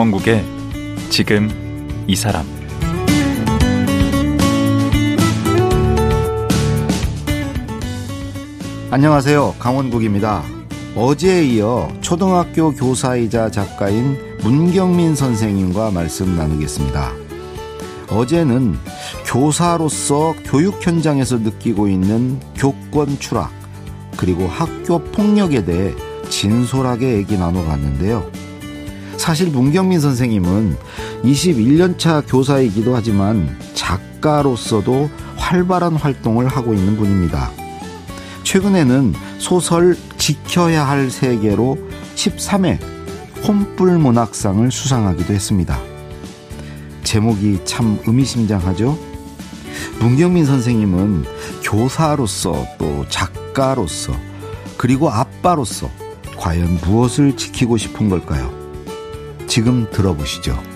강원국의 지금 이 사람 안녕하세요. 강원국입니다. 어제에 이어 초등학교 교사이자 작가인 문경민 선생님과 말씀 나누겠습니다. 어제는 교사로서 교육 현장에서 느끼고 있는 교권 추락, 그리고 학교 폭력에 대해 진솔하게 얘기 나눠봤는데요. 사실 문경민 선생님은 21년차 교사이기도 하지만 작가로서도 활발한 활동을 하고 있는 분입니다. 최근에는 소설 지켜야 할 세계로 13회 혼불 문학상을 수상하기도 했습니다. 제목이 참 의미심장하죠? 문경민 선생님은 교사로서 또 작가로서 그리고 아빠로서 과연 무엇을 지키고 싶은 걸까요? 지금 들어보시죠.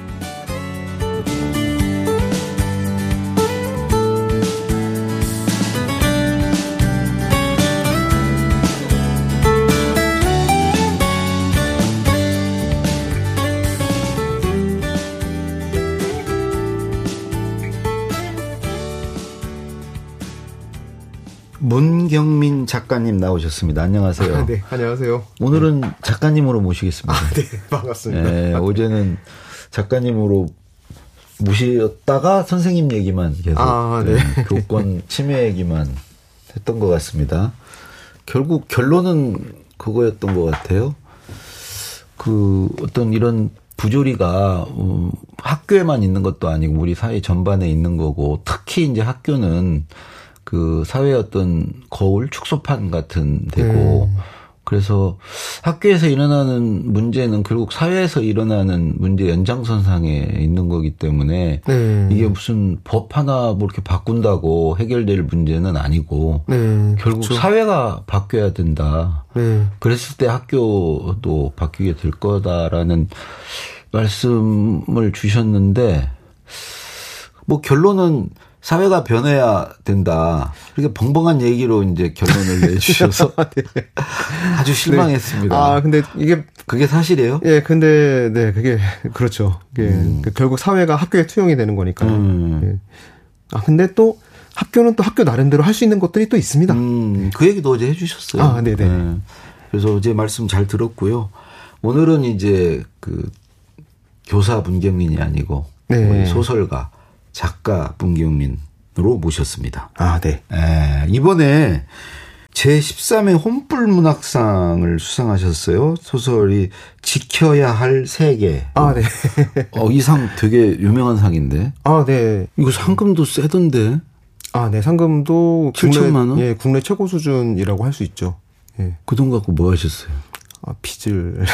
문경민 작가님 나오셨습니다. 안녕하세요. 아, 네, 안녕하세요. 오늘은 작가님으로 모시겠습니다. 아, 네, 반갑습니다. 네, 어제는 작가님으로 모시었다가 선생님 얘기만 계속 아, 네. 네, 교권 침해 얘기만 했던 것 같습니다. 결국 결론은 그거였던 것 같아요. 그 어떤 이런 부조리가 음, 학교에만 있는 것도 아니고 우리 사회 전반에 있는 거고 특히 이제 학교는 그 사회의 어떤 거울 축소판 같은 데고 음. 그래서 학교에서 일어나는 문제는 결국 사회에서 일어나는 문제 연장선상에 있는 거기 때문에 네. 이게 무슨 법 하나 뭐 이렇게 바꾼다고 해결될 문제는 아니고 네. 결국 그렇죠. 사회가 바뀌어야 된다. 네. 그랬을 때 학교도 바뀌게 될 거다라는 말씀을 주셨는데 뭐 결론은 사회가 변해야 된다. 이렇게 벙벙한 얘기로 이제 결론을 내주셔서 네. 아주 실망했습니다. 네. 아, 근데 이게 그게 사실이에요? 예, 근데 네, 그게 그렇죠. 그게 음. 그 결국 사회가 학교에 투영이 되는 거니까요. 음. 예. 아, 근데 또 학교는 또 학교 나름대로 할 수 있는 것들이 또 있습니다. 음, 그 얘기도 어제 해주셨어요. 아, 네네. 네. 그래서 어제 말씀 잘 들었고요. 오늘은 이제 그 교사 문경민이 아니고 네. 소설가 작가 문경민으로 모셨습니다. 아, 네. 에, 이번에 제13회 혼불 문학상을 수상하셨어요. 소설이 지켜야 할 세계. 아, 네. 어, 이 상 되게 유명한 상인데. 아, 네. 이거 상금도 세던데. 아, 네. 상금도 7천만 원? 예, 국내 최고 수준이라고 할 수 있죠. 예. 그 돈 갖고 뭐 하셨어요? 아, 빚을.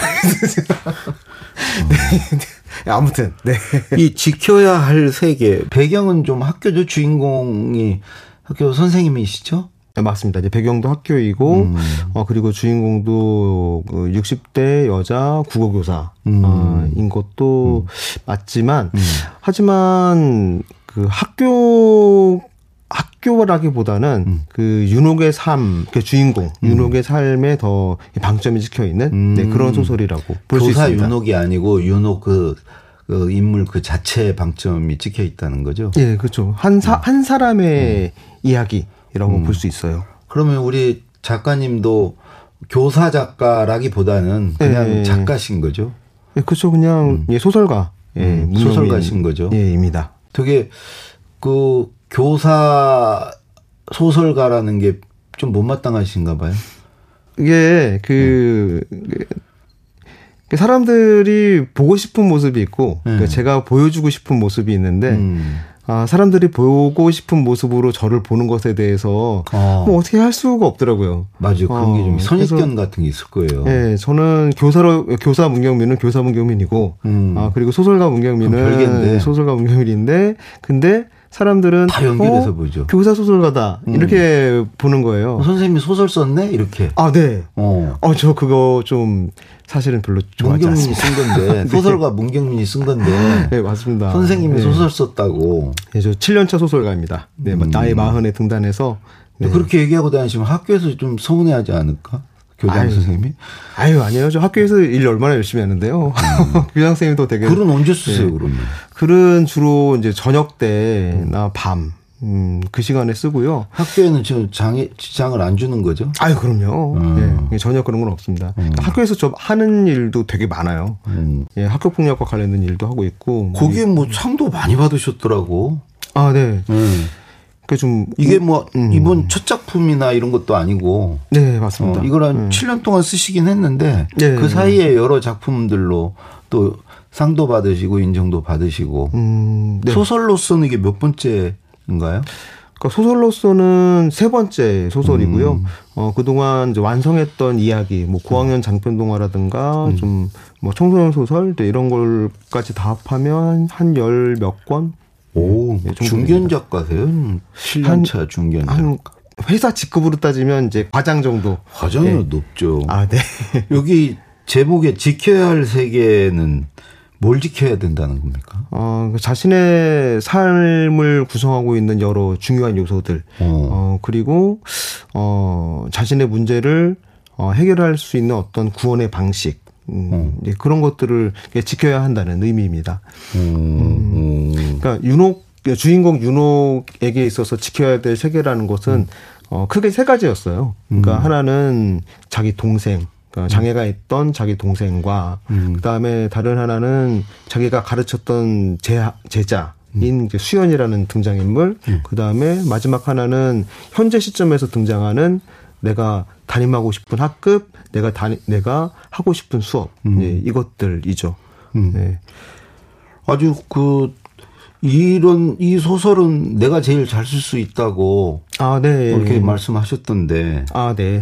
네. 아무튼, 네. 이 지켜야 할 세계. 배경은 좀 학교죠. 주인공이 학교 선생님이시죠? 네, 맞습니다. 이제 배경도 학교이고, 음. 어, 그리고 주인공도 그 60대 여자 국어교사인 음. 어, 것도 음. 맞지만, 음. 하지만 그 학교 학교라기보다는 음. 그 윤옥의 삶, 그 주인공 음. 윤옥의 삶에 더 방점이 찍혀 있는 음. 네, 그런 소설이라고 볼 수 있습니다. 윤옥이 아니고 윤옥 그, 그 인물 그 자체에 방점이 찍혀 있다는 거죠. 예, 그렇죠. 한사한 음. 사람의 음. 이야기라고 음. 볼수 있어요. 그러면 우리 작가님도 교사 작가라기보다는 그냥 예, 예. 작가신 거죠. 예, 그렇죠. 그냥 예, 소설가. 예, 소설가신 거죠. 예, 입니다. 되게 그 교사 소설가라는 게 좀 못마땅하신가 봐요. 이게 그, 그 사람들이 보고 싶은 모습이 있고 네. 그러니까 제가 보여주고 싶은 모습이 있는데 음. 아, 사람들이 보고 싶은 모습으로 저를 보는 것에 대해서 어. 뭐 어떻게 할 수가 없더라고요. 맞아요. 그런 어, 게좀 선입견 같은 게 있을 거예요. 네, 저는 교사로 교사 문경민은 교사 문경민이고 음. 아 그리고 소설가 문경민은 소설가 문경민인데 근데 사람들은 다 연결해서 어? 보죠. 교사 소설가다 음. 이렇게 보는 거예요. 어, 선생님이 소설 썼네 이렇게. 아 네. 어, 어저 그거 좀 사실은 별로 좋아하지 문경민이 쓴 건데 네. 소설가 문경민이 쓴 건데. 네 맞습니다. 선생님이 네. 소설 썼다고. 네, 저 7년차 소설가입니다. 네, 음. 나이 마흔에 등단해서. 네. 그렇게 얘기하고 다니시면 학교에서 좀 서운해하지 않을까? 교장 아유. 선생님이? 아유 아니에요. 저 학교에서 일 얼마나 열심히 하는데요. 교장 선생님도 되게 글은 언제 쓰세요 네. 그러면? 글은 주로 이제 저녁 때나 밤. 음, 그 시간에 쓰고요. 학교에는 지금 장애 지장을 안 주는 거죠? 아유, 그럼요. 음. 예, 전혀 그런 건 없습니다. 그러니까 학교에서 저 하는 일도 되게 많아요. 음. 예, 학교 폭력과 관련된 일도 하고 있고. 거기에 뭐 상도 많이 받으셨더라고. 아, 네. 음. 그좀 이게 뭐 음. 이번 첫 작품이나 이런 것도 아니고 네, 맞습니다. 어, 이걸 한 7년 동안 쓰시긴 했는데 네. 그 사이에 여러 작품들로 또 상도 받으시고 인정도 받으시고 음, 네. 소설로서는 이게 몇 번째인가요? 그러니까 소설로서는 세 번째 소설이고요. 음. 어, 그동안 이제 완성했던 이야기, 뭐 고학년 장편 동화라든가 음. 좀뭐 청소년 소설 또 이런 걸까지 다 합하면 한 열 몇 권? 오, 중견 작가세요? 7년차 중견 작가. 한 회사 직급으로 따지면 이제 과장 정도. 과정이 네. 높죠. 아, 네. 여기 제목에 지켜야 할 세계는 뭘 지켜야 된다는 겁니까? 어, 그 자신의 삶을 구성하고 있는 여러 중요한 요소들. 어. 어, 그리고, 어, 자신의 문제를 어, 해결할 수 있는 어떤 구원의 방식. 음, 이제 그런 것들을 지켜야 한다는 의미입니다. 음. 그러니까 윤옥 주인공 윤옥에게 있어서 지켜야 될 세계라는 것은 어 크게 세 가지였어요. 그러니까 하나는 자기 동생, 그러니까 장애가 있던 자기 동생과 그다음에 다른 하나는 자기가 가르쳤던 제, 제자인 이제 수연이라는 등장인물, 그다음에 마지막 하나는 현재 시점에서 등장하는 내가 담임하고 싶은 학급, 내가 다 내가 하고 싶은 수업, 예, 이것들이죠. 네. 아주 그 이런 이 소설은 내가 제일 잘 쓸 수 있다고 아, 네. 이렇게 말씀하셨던데. 아, 네.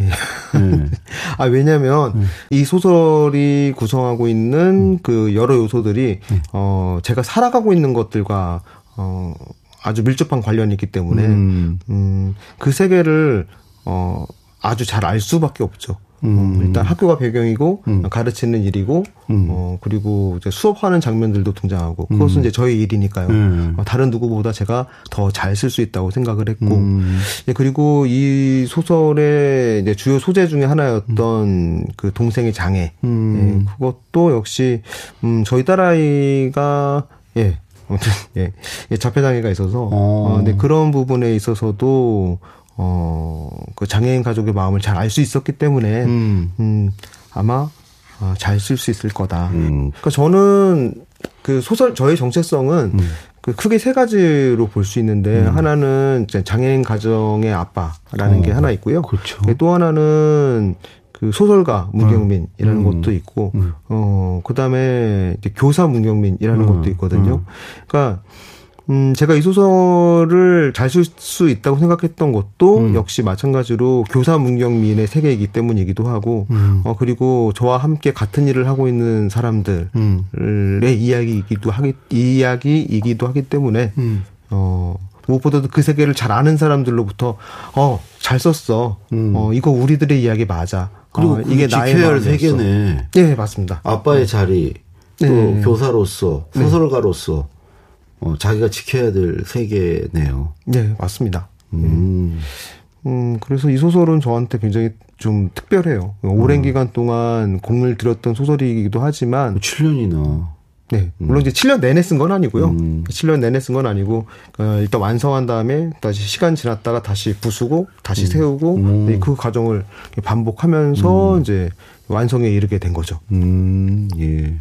네. 아, 왜냐면, 이 소설이 구성하고 있는 그 여러 요소들이, 어, 제가 살아가고 있는 것들과, 어, 아주 밀접한 관련이 있기 때문에, 음. 음, 그 세계를, 어, 아주 잘 알 수밖에 없죠. 어, 일단 학교가 배경이고, 가르치는 일이고, 어, 그리고 이제 수업하는 장면들도 등장하고, 그것은 이제 저의 일이니까요. 음. 어, 다른 누구보다 제가 더 잘 쓸 수 있다고 생각을 했고, 음. 예, 그리고 이 소설의 이제 주요 소재 중에 하나였던 그 동생의 장애. 음. 예, 그것도 역시, 음, 저희 딸아이가, 예, 아무튼, 예, 예, 자폐 장애가 있어서, 어. 어, 근데 그런 부분에 있어서도, 어, 그 장애인 가족의 마음을 잘 알 수 있었기 때문에, 음. 음, 아마, 아, 잘쓸 수 있을 거다. 음. 그러니까 저는 그 소설 저의 정체성은 그 크게 세 가지로 볼 수 있는데 하나는 이제 장애인 가정의 아빠라는 어, 게 하나 있고요. 그렇죠. 또 하나는 그 소설가 문경민이라는 것도 있고 어 그 다음에 이제 교사 문경민이라는 것도 있거든요. 그러니까 음, 제가 이 소설을 잘 쓸 수 있다고 생각했던 것도 역시 마찬가지로 교사 문경민의 세계이기 때문이기도 하고, 어, 그리고 저와 함께 같은 일을 하고 있는 사람들의 이야기이기도 하기, 이야기이기도 하기 때문에, 어, 무엇보다도 그 세계를 잘 아는 사람들로부터, 어, 잘 썼어. 어, 이거 우리들의 이야기 맞아. 그리고 어, 이게 지켜야 할 마음이었어. 세계네. 네, 맞습니다. 아빠의 자리 또 네. 교사로서 소설가로서 어, 자기가 지켜야 될 세계네요. 네, 맞습니다. 음. 음, 그래서 이 소설은 저한테 굉장히 좀 특별해요. 오랜 기간 동안 공을 들였던 소설이기도 하지만, 7년이나. 네. 물론 이제 7년 내내 쓴 건 아니고요. 음. 7년 내내 쓴 건 아니고, 어, 일단 완성한 다음에 다시 시간 지났다가 다시 부수고, 다시 세우고, 네, 그 과정을 반복하면서 이제 완성에 이르게 된 거죠. 음, 예.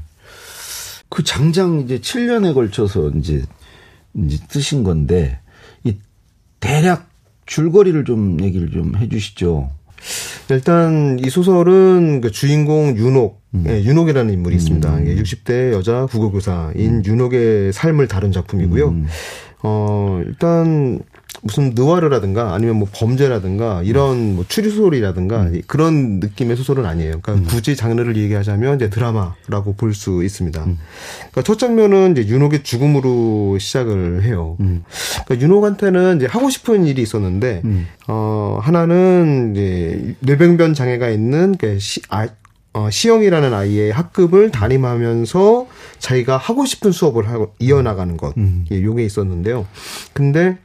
그 장장 이제 7년에 걸쳐서 이제, 이제 뜨신 건데, 이 대략 줄거리를 좀 얘기를 좀 해주시죠. 일단 이 소설은 그 주인공 윤옥, 예, 윤옥이라는 인물이 있습니다. 예, 60대 여자 국어교사인 윤옥의 삶을 다룬 작품이고요. 어, 일단 무슨 느와르라든가 아니면 뭐 범죄라든가 이런 뭐 추리 소설이라든가 그런 느낌의 소설은 아니에요. 그러니까 굳이 장르를 얘기하자면 이제 드라마라고 볼 수 있습니다. 그러니까 첫 장면은 이제 윤옥의 죽음으로 시작을 해요. 그러니까 윤옥한테는 이제 하고 싶은 일이 있었는데 어 하나는 이제 뇌병변 장애가 있는 그 시, 아, 어, 시영이라는 아이의 학급을 담임하면서 자기가 하고 싶은 수업을 하고 이어나가는 것, 예, 요게 있었는데요. 근데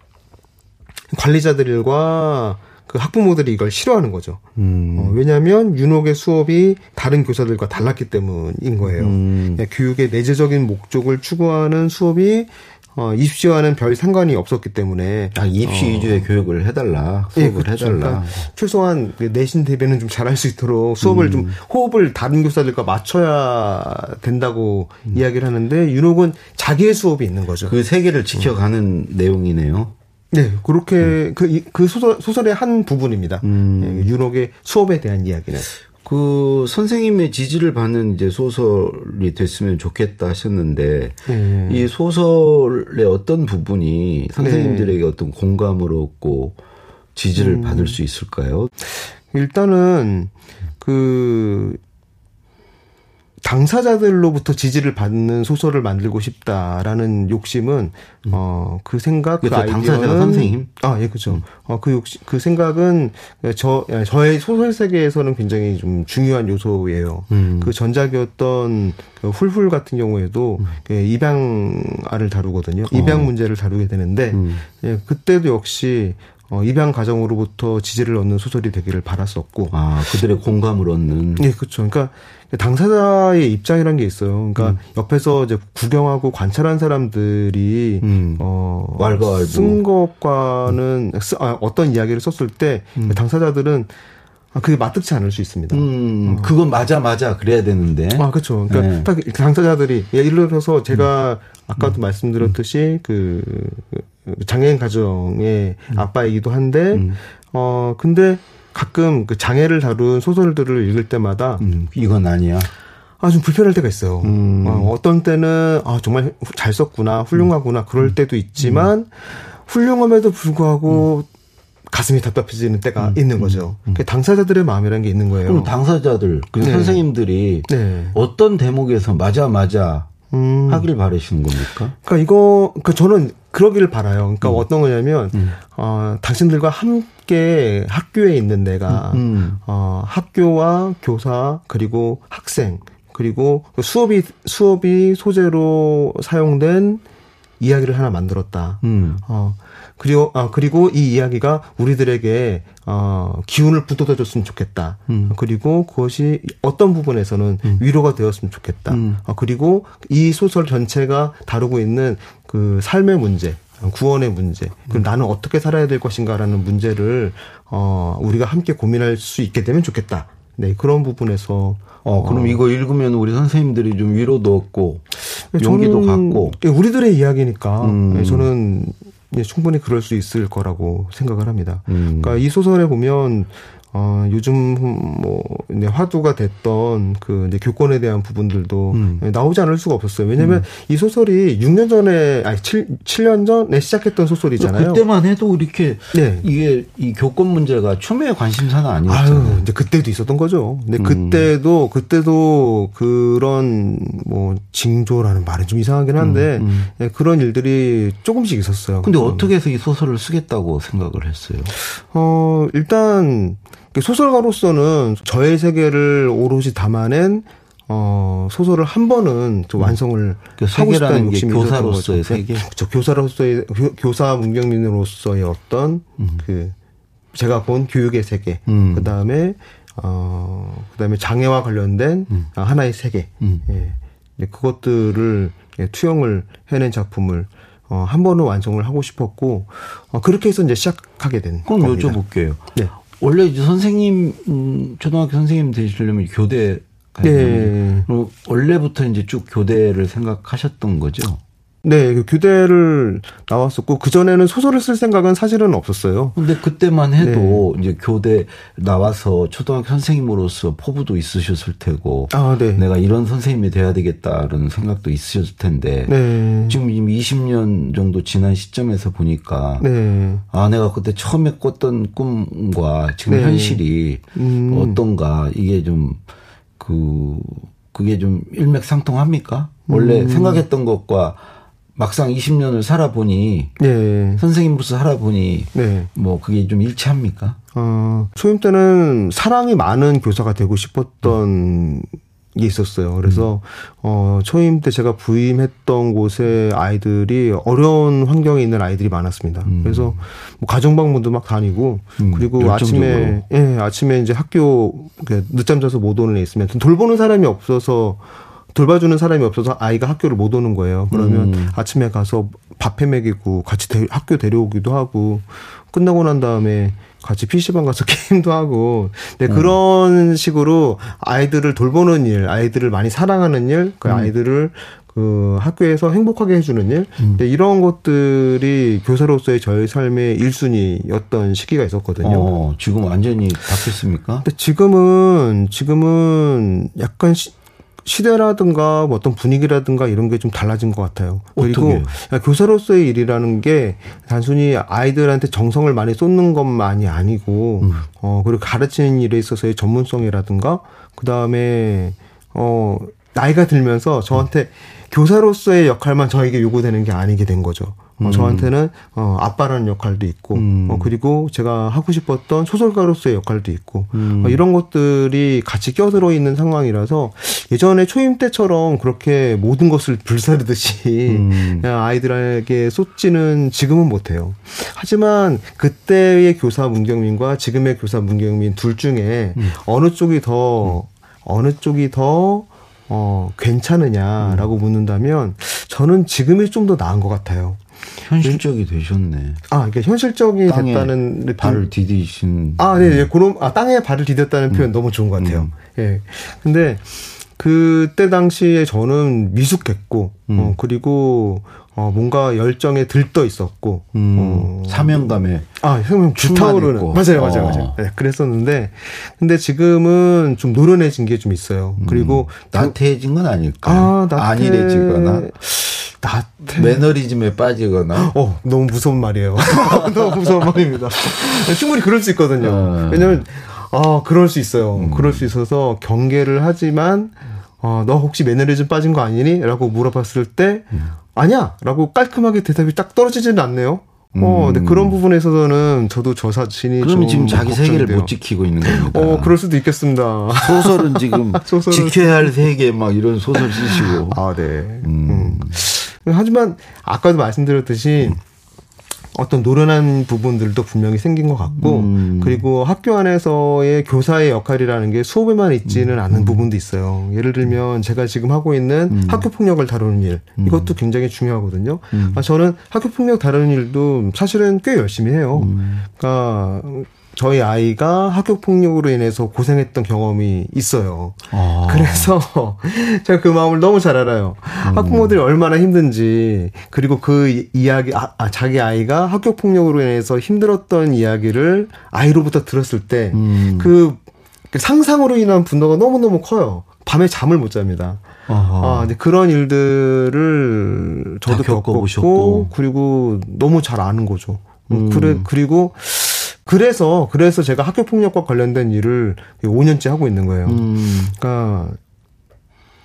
관리자들과 그 학부모들이 이걸 싫어하는 거죠. 음. 어, 왜냐하면 윤옥의 수업이 다른 교사들과 달랐기 때문인 거예요. 음. 교육의 내재적인 목적을 추구하는 수업이 어, 입시와는 별 상관이 없었기 때문에 아, 입시 위주의 교육을 해달라. 예, 수업을 그렇죠. 해달라. 그러니까 최소한 그 내신 대비는 좀 잘할 수 있도록 수업을 좀 호흡을 다른 교사들과 맞춰야 된다고 이야기를 하는데 윤옥은 자기의 수업이 있는 거죠. 그 세계를 지켜가는 내용이네요. 네, 그렇게 그, 이- 그 소설, 소설의 한 부분입니다. 예, 윤옥의 수업에 대한 이야기는. 그 선생님의 지지를 받는 이제 소설이 됐으면 좋겠다 하셨는데 네. 이 소설의 어떤 부분이 선생님들에게 어떤 공감을 얻고 지지를 받을 수 있을까요? 일단은 그 당사자들로부터 지지를 받는 소설을 만들고 싶다라는 욕심은 어그 생각 그 아이디어는 당사자가 선생님? 아예 그렇죠. 어그 욕심 그 생각은 저 저의 소설 세계에서는 굉장히 좀 중요한 요소예요. 그 전작이었던 그 훌훌 같은 경우에도 그 입양아를 다루거든요. 입양 문제를 다루게 되는데 예, 그때도 역시 어, 입양 가정으로부터 지지를 얻는 소설이 되기를 바랐었고 아 그들의 공감을 얻는 네, 그렇죠. 그러니까 당사자의 입장이란 게 있어요. 음. 그러니까 옆에서 이제 구경하고 관찰한 사람들이 음. 어, 왈가왈부. 쓴 것과는 쓰- 아, 어떤 이야기를 썼을 때 당사자들은 아, 그게 맞득치 않을 수 있습니다. 음 그건 맞아 맞아 그래야 되는데 아, 그렇죠. 그러니까 네. 딱 당사자들이 예를 들어서 제가 아까도 말씀드렸듯이 그 장애인 가정의 아빠이기도 한데 어 근데 가끔 그 장애를 다룬 소설들을 읽을 때마다 음, 이건 아니야. 아, 좀 불편할 때가 있어요. 음. 어, 떤 때는, 아, 정말 후- 잘 썼구나, 훌륭하구나, 그럴 때도 있지만, 훌륭함에도 불구하고, 가슴이 답답해지는 때가 있는 거죠. 그 당사자들의 마음이라는 게 있는 거예요. 그럼 당사자들 그 네. 선생님들이 네. 어떤 대목에서 맞아 맞아 음. 하길 바라시는 겁니까? 그러니까 이거, 그 저는 그러기를 바라요. 그러니까 어떤 거냐면, 어, 당신들과 함께 학교에 있는 내가, 음. 어, 학교와 교사, 그리고 학생, 그리고 그 수업이, 수업이 소재로 사용된 이야기를 하나 만들었다. 음. 어, 그리고, 아, 그리고 이 이야기가 우리들에게, 어, 기운을 북돋아 줬으면 좋겠다. 그리고 그것이 어떤 부분에서는 위로가 되었으면 좋겠다. 어, 그리고 이 소설 전체가 다루고 있는 그 삶의 문제, 구원의 문제, 그리고 나는 어떻게 살아야 될 것인가라는 문제를, 어, 우리가 함께 고민할 수 있게 되면 좋겠다. 네, 그런 부분에서. 어, 그럼 이거 읽으면 우리 선생님들이 좀 위로도 얻고 용기도 저는 갖고 예, 우리들의 이야기니까 음. 예, 저는 예, 충분히 그럴 수 있을 거라고 생각을 합니다. 음. 그러니까 이 소설에 보면 어, 요즘 뭐 이제 화두가 됐던 그 이제 교권에 대한 부분들도 음. 예, 나오지 않을 수가 없었어요. 왜냐하면 이 소설이 6년 전에 아니 7, 7년 전에 시작했던 소설이잖아요. 그때만 해도 이렇게 네. 이게 이 교권 문제가 추미애 관심사가 아유, 아니었잖아요. 이제 그때도 있었던 거죠. 근데 음. 그때도 그때도 그런 뭐 징조라는 말은 좀 이상하긴 한데 예, 그런 일들이 조금씩 있었어요. 음, 근데 어떻게 해서 이 소설을 쓰겠다고 생각을 했어요? 어, 일단 그 소설가로서는 저의 세계를 오롯이 담아낸 어, 소설을 한 번은 좀 완성을 그 하고 싶다는 게 욕심이 교사로서의 거죠. 세계? 그렇죠. 교사로서의 교, 교사 문경민으로서의 어떤 그 제가 본 교육의 세계. 음. 그다음에 어, 그다음에 장애와 관련된 아, 하나의 세계. 음. 예. 그것들을 예, 투영을 해낸 작품을 어, 한 번은 완성을 하고 싶었고 어, 그렇게 해서 이제 시작하게 된 그럼 겁니다. 여쭤볼게요. 네. 원래 이제 선생님 음, 초등학교 선생님 되시려면 교대 가야 네. 원래부터 이제 쭉 교대를 생각하셨던 거죠? 네, 그 교대를 나왔었고 그 전에는 소설을 쓸 생각은 사실은 없었어요. 근데 그때만 해도 네. 이제 교대 나와서 초등학교 선생님으로서 포부도 있으셨을 테고 아, 네. 내가 이런 선생님이 돼야 되겠다라는 생각도 있으셨을 텐데 네. 지금 이미 20년 정도 지난 시점에서 보니까 네. 아 내가 그때 처음에 꿨던 꿈과 지금 네. 현실이 음. 어떤가 이게 좀 그 그게 좀 일맥상통합니까? 원래 음. 생각했던 것과 막상 20년을 살아보니 네. 선생님으로서 살아보니 네. 뭐 그게 좀 일치합니까? 어, 초임 때는 사랑이 많은 교사가 되고 싶었던 게 있었어요. 그래서 음. 어 초임 때 제가 부임했던 곳에 아이들이 어려운 환경에 있는 아이들이 많았습니다. 음. 그래서 뭐 가정 방문도 막 다니고 음. 그리고 아침에 예, 아침에 이제 학교 늦잠 자서 못 오는 애 있으면 돌보는 사람이 없어서 돌봐주는 사람이 없어서 아이가 학교를 못 오는 거예요. 그러면 음. 아침에 가서 밥 해 먹이고 같이 데, 학교 데려오기도 하고 끝나고 난 다음에 같이 PC방 가서 게임도 하고. 네, 음. 그런 식으로 아이들을 돌보는 일, 아이들을 많이 사랑하는 일, 그 음. 아이들을 그 학교에서 행복하게 해주는 일, 음. 네, 이런 것들이 교사로서의 저의 삶의 1순위였던 시기가 있었거든요. 어, 지금 완전히 바뀌었습니까? 근데 지금은, 지금은 약간 시, 시대라든가 뭐 어떤 분위기라든가 이런 게 좀 달라진 것 같아요. 그리고 어떻게? 교사로서의 일이라는 게 단순히 아이들한테 정성을 많이 쏟는 것만이 아니고 음. 어 그리고 가르치는 일에 있어서의 전문성이라든가 그 다음에 어 나이가 들면서 저한테 음. 교사로서의 역할만 저에게 요구되는 게 아니게 된 거죠. 어, 음. 저한테는 어, 아빠라는 역할도 있고 음. 어, 그리고 제가 하고 싶었던 소설가로서의 역할도 있고 음. 어, 이런 것들이 같이 껴들어 있는 상황이라서 예전에 초임 때처럼 그렇게 모든 것을 불사르듯이 음. 아이들에게 쏟지는 지금은 못해요. 하지만 그때의 교사 문경민과 지금의 교사 문경민 둘 중에 음. 어느 쪽이 더 어느 쪽이 더 어, 괜찮으냐라고 음. 묻는다면 저는 지금이 좀 더 나은 것 같아요. 현실적이 되셨네. 아, 그러니까 현실적이 됐다는 발을 디디신. 아, 네, 네. 그런 아 땅에 발을 디뎠다는 음. 표현 너무 좋은 것 같아요. 음. 예. 근데 그때 당시에 저는 미숙했고, 음. 어, 그리고 어, 뭔가 열정에 들떠 있었고, 음, 어, 사명감에. 아, 사명 불타오르는. 맞아요, 맞아요, 어. 맞아요. 네, 그랬었는데, 근데 지금은 좀 노련해진 게 좀 있어요. 그리고. 음, 나태해진 건 아닐까요? 아, 나태... 안일해지거나. 나태... 매너리즘에 빠지거나. 어, 너무 무서운 말이에요. 너무 무서운 말입니다. 충분히 그럴 수 있거든요. 어. 왜냐면, 아, 그럴 수 있어요. 음. 그럴 수 있어서 경계를 하지만, 어, 너 혹시 매너리즘 빠진 거 아니니? 라고 물어봤을 때, 음. 아니야! 라고 깔끔하게 대답이 딱 떨어지지는 않네요. 어, 근데 음. 그런 부분에 있어서는 저도 저 자신이 그러면 지금 자기 세계를 못 지키고 있는 겁니다. 어, 그럴 수도 있겠습니다. 소설은 지금 소설은 지켜야 할 세계 막 이런 소설 쓰시고. 아, 네. 음. 음. 하지만 아까도 말씀드렸듯이 음. 어떤 노련한 부분들도 분명히 생긴 것 같고 음. 그리고 학교 안에서의 교사의 역할이라는 게 수업에만 있지는 음. 않은 부분도 있어요. 예를 들면 제가 지금 하고 있는 음. 학교 폭력을 다루는 일 음. 이것도 굉장히 중요하거든요. 음. 아, 저는 학교 폭력 다루는 일도 사실은 꽤 열심히 해요. 음. 그러니까 저희 아이가 학교 폭력으로 인해서 고생했던 경험이 있어요. 아. 그래서 제가 그 마음을 너무 잘 알아요. 음. 학부모들이 얼마나 힘든지 그리고 그 이야기 아, 아, 자기 아이가 학교 폭력으로 인해서 힘들었던 이야기를 아이로부터 들었을 때그 음. 그 상상으로 인한 분노가 너무 너무 커요. 밤에 잠을 못 잡니다. 아, 근데 그런 일들을 저도 겪어보고 그리고 너무 잘 아는 거죠. 음. 그래 그리고 그래서 그래서 제가 학교 폭력과 관련된 일을 5년째 하고 있는 거예요. 음. 그러니까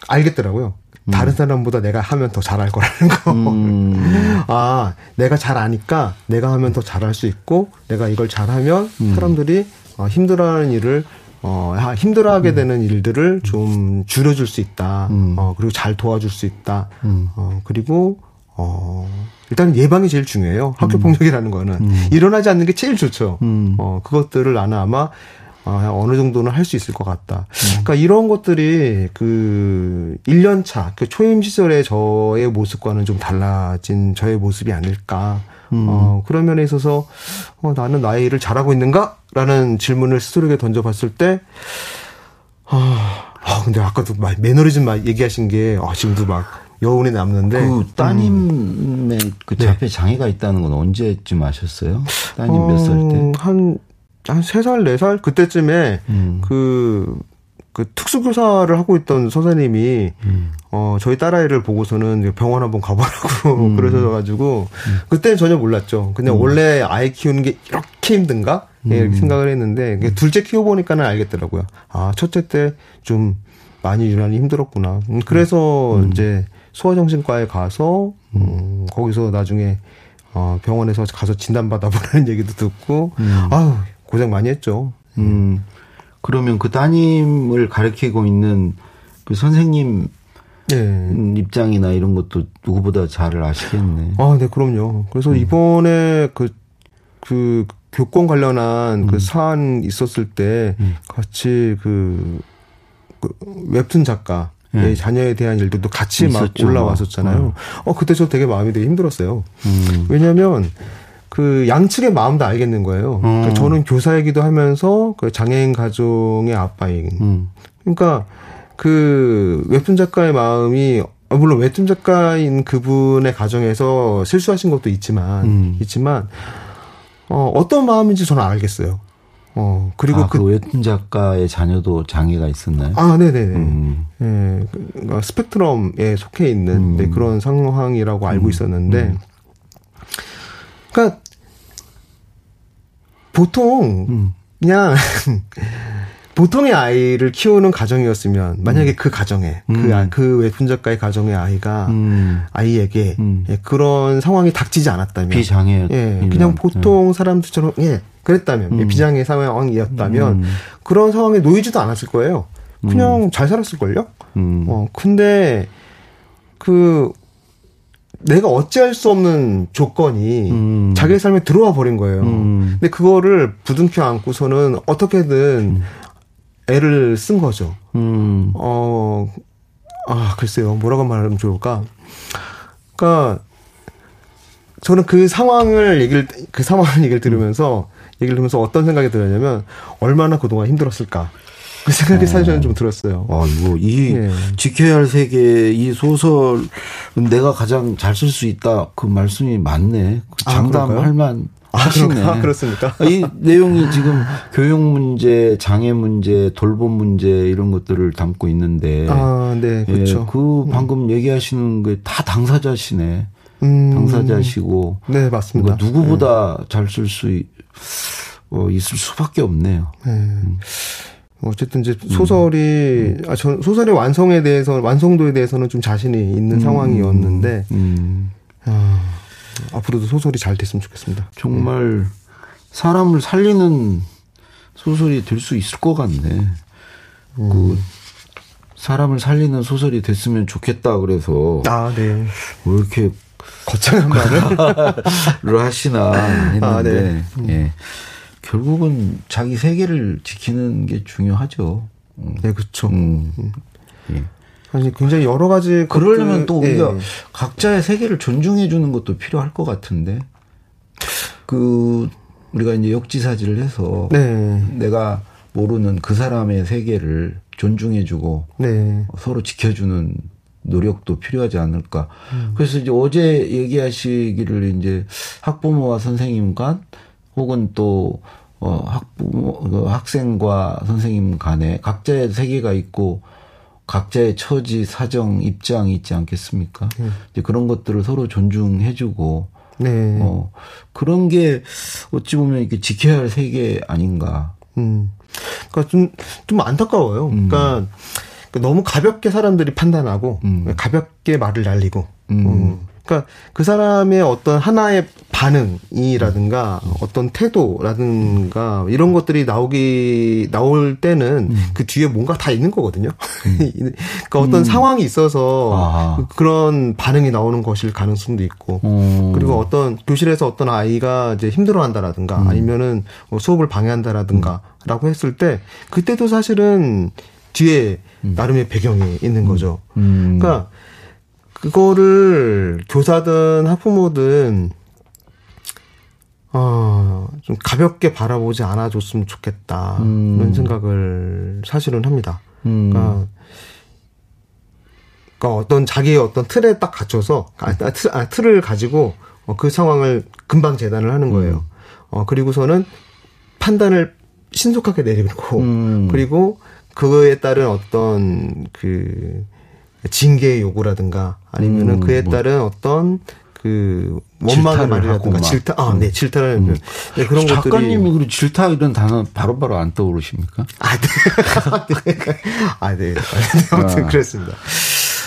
알겠더라고요. 음. 다른 사람보다 내가 하면 더 잘할 거라는 거. 음. 아, 내가 잘 아니까 내가 하면 더 잘할 수 있고 내가 이걸 잘하면 음. 사람들이 어, 힘들어하는 일을 어, 힘들어하게 음. 되는 일들을 좀 줄여줄 수 있다. 음. 어, 그리고 잘 도와줄 수 있다. 어, 그리고 어, 일단 예방이 제일 중요해요. 학교 음. 폭력이라는 거는 음. 일어나지 않는 게 제일 좋죠. 음. 어, 그것들을 나는 아마 어, 어느 정도는 할 수 있을 것 같다. 음. 그러니까 이런 것들이 그 1년 차, 그 초임 시절의 저의 모습과는 좀 달라진 저의 모습이 아닐까. 음. 어, 그런 면에 있어서 어, 나는 나의 일을 잘하고 있는가? 라는 질문을 스스로에게 던져봤을 때, 아, 아 근데 아까도 막 매너리즘 막 얘기하신 게, 아, 지금도 막 여운이 남는데 그 따님의 음. 그 자폐 네. 장애가 있다는 건 언제쯤 아셨어요? 따님 어, 몇살 때? 한 한 세 살, 네 살 그때쯤에 음. 그, 그 특수교사를 하고 있던 선생님이 음. 어 저희 딸아이를 보고서는 병원 한번 가보라고 음. 그러셔 가지고 음. 그때는 전혀 몰랐죠. 그냥 음. 원래 아이 키우는 게 이렇게 힘든가 예, 이렇게 생각을 했는데 둘째 키워 보니까는 알겠더라고요. 아 첫째 때 좀 많이 유난히 힘들었구나. 그래서 이제 소아정신과에 가서 음, 거기서 나중에 어, 병원에서 가서 진단 받아보라는 얘기도 듣고 음. 아우 고생 많이 했죠. 음. 그러면 그 따님을 가르치고 있는 그 선생님 네. 입장이나 이런 것도 누구보다 잘 아시겠네. 아, 네, 그럼요. 그래서 음. 이번에 그, 그, 교권 관련한 음. 그 사안 있었을 때 같이 그, 그 웹툰 작가. 의 네. 자녀에 대한 일들도 같이 막 있었죠. 올라왔었잖아요. 어, 그때 저 되게 마음이 되게 힘들었어요. 음. 왜냐하면 그 양측의 마음도 알겠는 거예요. 그러니까 저는 교사이기도 하면서 그 장애인 가정의 아빠인. 음. 그러니까 그 웹툰 작가의 마음이 아, 물론 웹툰 작가인 그분의 가정에서 실수하신 것도 있지만 음. 있지만 어 어떤 마음인지 저는 알겠어요. 어 그리고 아, 그 그 웹툰 작가의 자녀도 장애가 있었나요? 아, 네네네. 음. 예, 그러니까 스펙트럼에 속해 있는 음. 네, 그런 상황이라고 알고 있었는데, 그러니까 보통 음. 그냥 보통의 아이를 키우는 가정이었으면 만약에 그 가정에 그, 아, 그 웹툰 작가의 가정의 아이가 음. 아이에게 음. 예, 그런 상황이 닥치지 않았다면 비장애. 예, 그냥 보통 사람들처럼 예 그랬다면 예, 비장애 상황이었다면 음. 그런 상황에 놓이지도 않았을 거예요. 그냥 잘 살았을 걸요. 음. 어 근데 그 내가 어찌할 수 없는 조건이 음. 자기의 삶에 들어와 버린 거예요. 음. 근데 그거를 부둥켜 안고서는 어떻게든 애를 쓴 거죠. 음. 어, 아, 글쎄요. 뭐라고 말하면 좋을까? 그니까, 저는 그 상황을 얘기를, 그 상황 얘기를 들으면서, 얘기를 들으면서 어떤 생각이 들었냐면, 얼마나 그동안 힘들었을까. 그 생각이 사실은 좀 들었어요. 아, 이거, 이, 예. 지켜야 할 세계, 이 소설, 내가 가장 잘 쓸 수 있다. 그 말씀이 맞네. 그 아, 장담할 만 하시네. 그런가? 그렇습니까? 아, 이 내용이 지금 교육 문제, 장애 문제, 돌봄 문제, 이런 것들을 담고 있는데. 아, 네, 예, 그렇죠. 그 방금 얘기하시는 게 다 당사자시네. 음, 당사자시고. 네, 맞습니다. 그러니까 누구보다 잘쓸 수 어, 있을 수밖에 없네요. 네. 어쨌든 이제 소설이 아전 소설의 완성에 대해서 완성도에 대해서는 좀 자신이 있는 상황이었는데 음, 아, 앞으로도 소설이 잘 됐으면 좋겠습니다. 정말 사람을 살리는 소설이 될 수 있을 것 같네. 그 사람을 살리는 소설이 됐으면 좋겠다 그래서 아, 네. 왜 이렇게 거창한 말을 를 하시나 했는데 아, 네. 예. 결국은 자기 세계를 지키는 게 중요하죠. 음. 네, 그렇죠. 음. 예. 아니 굉장히 여러 가지 그러려면 것들- 또 예. 우리가 각자의 세계를 존중해 주는 것도 필요할 것 같은데 그 우리가 이제 역지사지를 해서 네. 내가 모르는 그 사람의 세계를 존중해 주고 네. 서로 지켜주는 노력도 필요하지 않을까. 그래서 이제 어제 얘기하시기를 이제 학부모와 선생님 간 혹은 또 어, 학부모, 그 학생과 선생님 간에 각자의 세계가 있고 각자의 처지, 사정, 입장이 있지 않겠습니까? 이제 그런 것들을 서로 존중해주고 네. 어, 그런 게 어찌 보면 이렇게 지켜야 할 세계 아닌가. 음. 그러니까 좀, 좀 안타까워요. 그러니까 너무 가볍게 사람들이 판단하고 음. 가볍게 말을 날리고. 음. 음. 그러니까 그 사람의 어떤 하나의 반응이라든가 어떤 태도라든가 이런 것들이 나오기 나올 때는 그 뒤에 뭔가 다 있는 거거든요. 그러니까 어떤 상황이 있어서 아하. 그런 반응이 나오는 것일 가능성도 있고 어. 그리고 어떤 교실에서 어떤 아이가 이제 힘들어한다라든가 아니면은 뭐 수업을 방해한다라든가라고 했을 때 그때도 사실은 뒤에 나름의 배경이 있는 거죠. 음. 그러니까 그거를 교사든 학부모든 어, 좀 가볍게 바라보지 않아줬으면 좋겠다. 음. 이런 생각을 사실은 합니다. 음. 그러니까, 그러니까 어떤 자기의 어떤 틀에 딱 갇혀서 아, 아, 틀, 아, 틀을 가지고 어, 그 상황을 금방 재단을 하는 거예요. 어, 그리고서는 판단을 신속하게 내리고 음. 그리고 그거에 따른 어떤 그 징계의 요구라든가 아니면은 음, 그에 뭐. 따른 어떤 그 질타를 말이라든가. 음. 질타 아, 네, 질타를 네, 그런 것들이 작가님이 그리고 질타 이런 단어 바로 바로 안 떠오르십니까? 아, 네. 아, 네. 아무튼 아. 그랬습니다.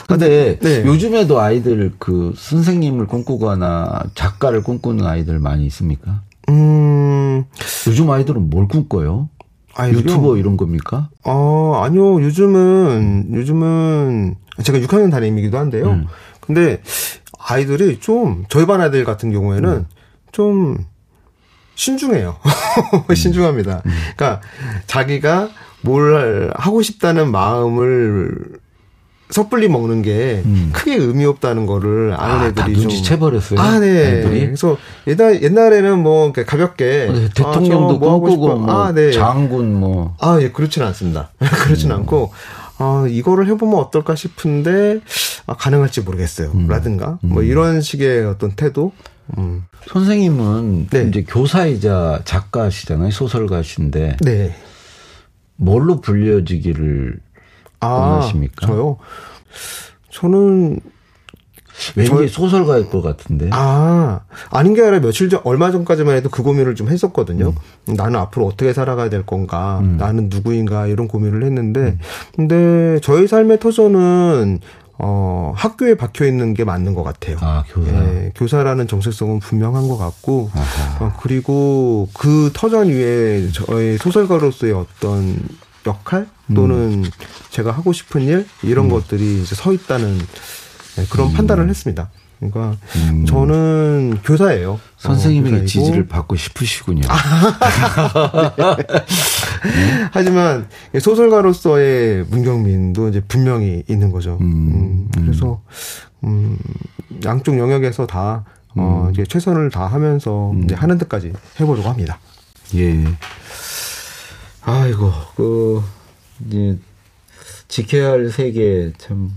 근데 네. 요즘에도 아이들 그 선생님을 꿈꾸거나 작가를 꿈꾸는 아이들 많이 있습니까? 음, 요즘 아이들은 뭘 꿈꿔요? 아이들이요? 유튜버 이런 겁니까? 어, 아니요. 요즘은, 요즘은, 제가 6학년 담임이기도 한데요. 음. 근데 아이들이 좀, 저희 반 아이들 같은 경우에는 음. 좀 신중해요. 신중합니다. 음. 그러니까 자기가 뭘 하고 싶다는 마음을 섣불리 먹는 게 크게 의미 없다는 거를 아는 음. 아, 애들이 다 좀. 눈치채 버렸어요. 아, 네. 애들이? 그래서 옛날, 옛날에는 뭐, 가볍게. 어, 네, 아, 저 대통령도 뭐 하고 꿈꾸고. 뭐 아, 네. 장군 뭐 아, 예, 그렇지는 않습니다. 그렇지는 음. 않고, 아, 이거를 해보면 어떨까 싶은데, 아, 가능할지 모르겠어요. 음. 라든가, 뭐 이런 식의 어떤 태도. 음. 선생님은 네. 이제 교사이자 작가시잖아요. 소설가신데 네. 뭘로 불려지기를 아, 원하십니까? 저요? 저는, 왠지 저- 소설가일 것 같은데. 아, 아닌 게 아니라 며칠 전, 얼마 전까지만 해도 그 고민을 좀 했었거든요. 나는 앞으로 어떻게 살아가야 될 건가, 나는 누구인가, 이런 고민을 했는데, 근데 저희 삶의 터전은, 어, 학교에 박혀 있는 게 맞는 것 같아요. 아, 교사. 예, 교사라는 정체성은 분명한 것 같고, 어, 그리고 그 터전 위에 저의 소설가로서의 어떤 역할 또는 제가 하고 싶은 일 이런 것들이 이제 서 있다는 네, 그런 판단을 했습니다. 그러니까 저는 교사예요. 선생님에게 어. 지지를 받고 싶으시군요. 하지만 소설가로서의 문경민도 이제 분명히 있는 거죠. 음, 그래서 음, 양쪽 영역에서 다 어, 이제 최선을 다하면서 이제 하는 데까지 해보려고 합니다. 예. 아이고, 그, 이제, 지켜야 할 세계 참,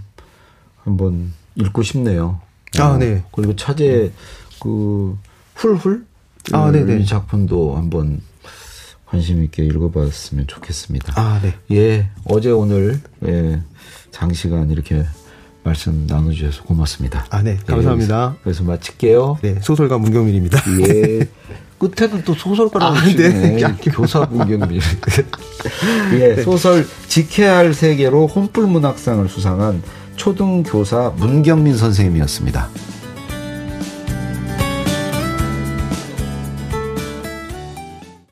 한번 읽고 싶네요. 아, 어, 네. 그리고 차제, 그, 훌훌? 아, 네네. 이 작품도 한번 관심 있게 읽어봤으면 좋겠습니다. 아, 네. 예, 어제 오늘, 예, 장시간 이렇게 말씀 나눠주셔서 고맙습니다. 아, 네. 예, 감사합니다. 여기서, 여기서 마칠게요. 네, 소설가 문경민입니다. 예. 끝에는 또 소설가라고 아. 네. 교사 문경민. 예, 소설 지켜야 할 세계로 혼불 문학상을 수상한 초등교사 문경민 선생님이었습니다.